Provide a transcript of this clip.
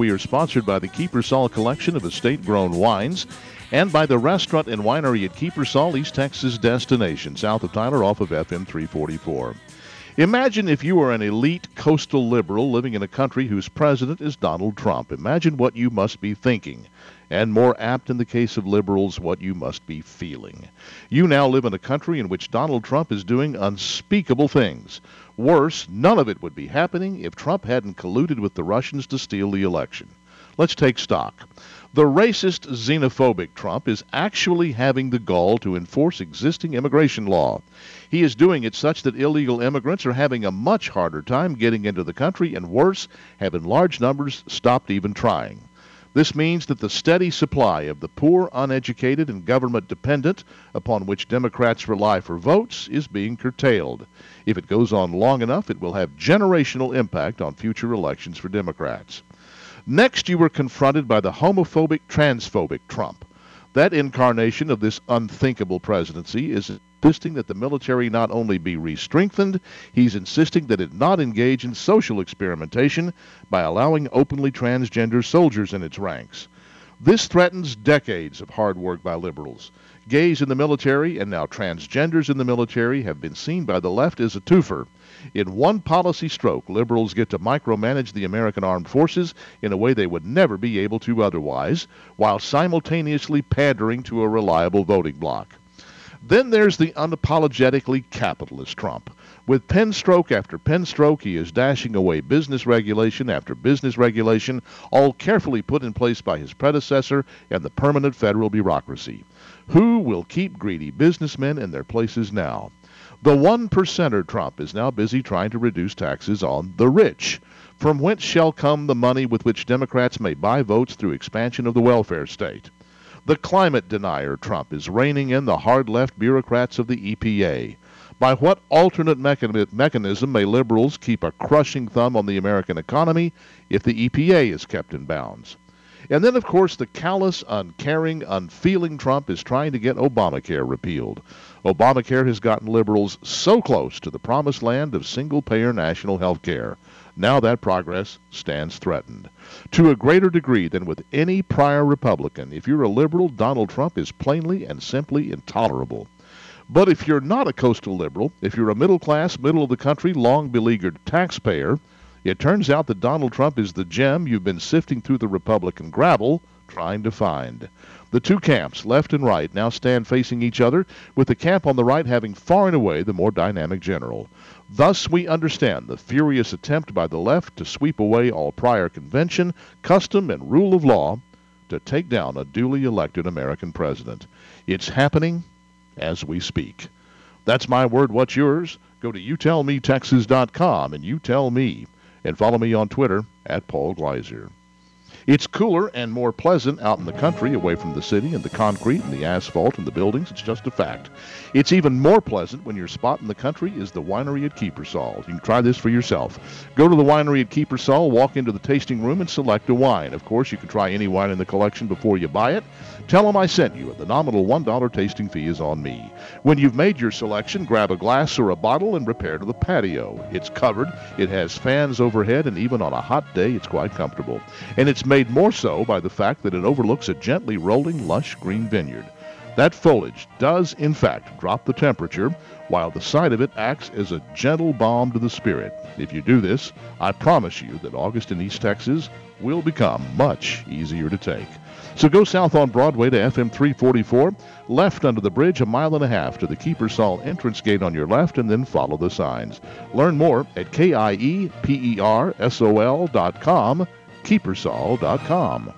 We are sponsored by the Kiepersol Collection of estate grown wines and by the restaurant and winery at Kiepersol, East Texas destination, south of Tyler off of FM 344. Imagine if you were an elite coastal liberal living in a country whose president is Donald Trump. Imagine what you must be thinking. And more apt in the case of liberals, what you must be feeling. You now live in a country in which Donald Trump is doing unspeakable things. Worse, none of it would be happening if Trump hadn't colluded with the Russians to steal the election. Let's take stock. The racist, xenophobic Trump is actually having the gall to enforce existing immigration law. He is doing it such that illegal immigrants are having a much harder time getting into the country, and worse, have in large numbers stopped even trying. This means that the steady supply of the poor, uneducated, and government dependent upon which Democrats rely for votes is being curtailed. If it goes on long enough, it will have generational impact on future elections for Democrats. Next, you were confronted by the homophobic, transphobic Trump. That incarnation of this unthinkable presidency is insisting that the military not only be re-strengthened, he's insisting that it not engage in social experimentation by allowing openly transgender soldiers in its ranks. This threatens decades of hard work by liberals. Gays in the military and now transgenders in the military have been seen by the left as a twofer. In one policy stroke, liberals get to micromanage the American armed forces in a way they would never be able to otherwise, while simultaneously pandering to a reliable voting bloc. Then there's the unapologetically capitalist Trump. With pen stroke after pen stroke, he is dashing away business regulation after business regulation, all carefully put in place by his predecessor and the permanent federal bureaucracy. Who will keep greedy businessmen in their places now? The one percenter Trump is now busy trying to reduce taxes on the rich. From whence shall come the money with which Democrats may buy votes through expansion of the welfare state? The climate denier Trump is reining in the hard left bureaucrats of the EPA. By what alternate mechanism may liberals keep a crushing thumb on the American economy if the EPA is kept in bounds? And then, of course, the callous, uncaring, unfeeling Trump is trying to get Obamacare repealed. Obamacare has gotten liberals so close to the promised land of single payer national health care. Now that progress stands threatened. To a greater degree than with any prior Republican, if you're a liberal, Donald Trump is plainly and simply intolerable. But if you're not a coastal liberal, if you're a middle class, middle of the country, long beleaguered taxpayer, it turns out that Donald Trump is the gem you've been sifting through the Republican gravel trying to find. The two camps, left and right, now stand facing each other, with the camp on the right having far and away the more dynamic general. Thus, we understand the furious attempt by the left to sweep away all prior convention, custom, and rule of law to take down a duly elected American president. It's happening as we speak. That's my word. What's yours? Go to youtellmetexas.com and you tell me. And follow me on Twitter at Paul Gleiser. It's cooler and more pleasant out in the country, away from the city and the concrete and the asphalt and the buildings. It's just a fact. It's even more pleasant when your spot in the country is the winery at Kiepersol. You can try this for yourself. Go to the winery at Kiepersol, walk into the tasting room, and select a wine. Of course, you can try any wine in the collection before you buy it. Tell them I sent you, and the nominal $1 tasting fee is on me. When you've made your selection, grab a glass or a bottle and repair to the patio. It's covered, it has fans overhead, and even on a hot day, it's quite comfortable. And it's made more so by the fact that it overlooks a gently rolling, lush green vineyard. That foliage does, in fact, drop the temperature, while the sight of it acts as a gentle balm to the spirit. If you do this, I promise you that August in East Texas will become much easier to take. So go south on Broadway to FM 344, left under the bridge a mile and a half to the Kiepersol entrance gate on your left, and then follow the signs. Learn more at K-I-E-P-E-R-S-O-L dot com, kiepersol.com.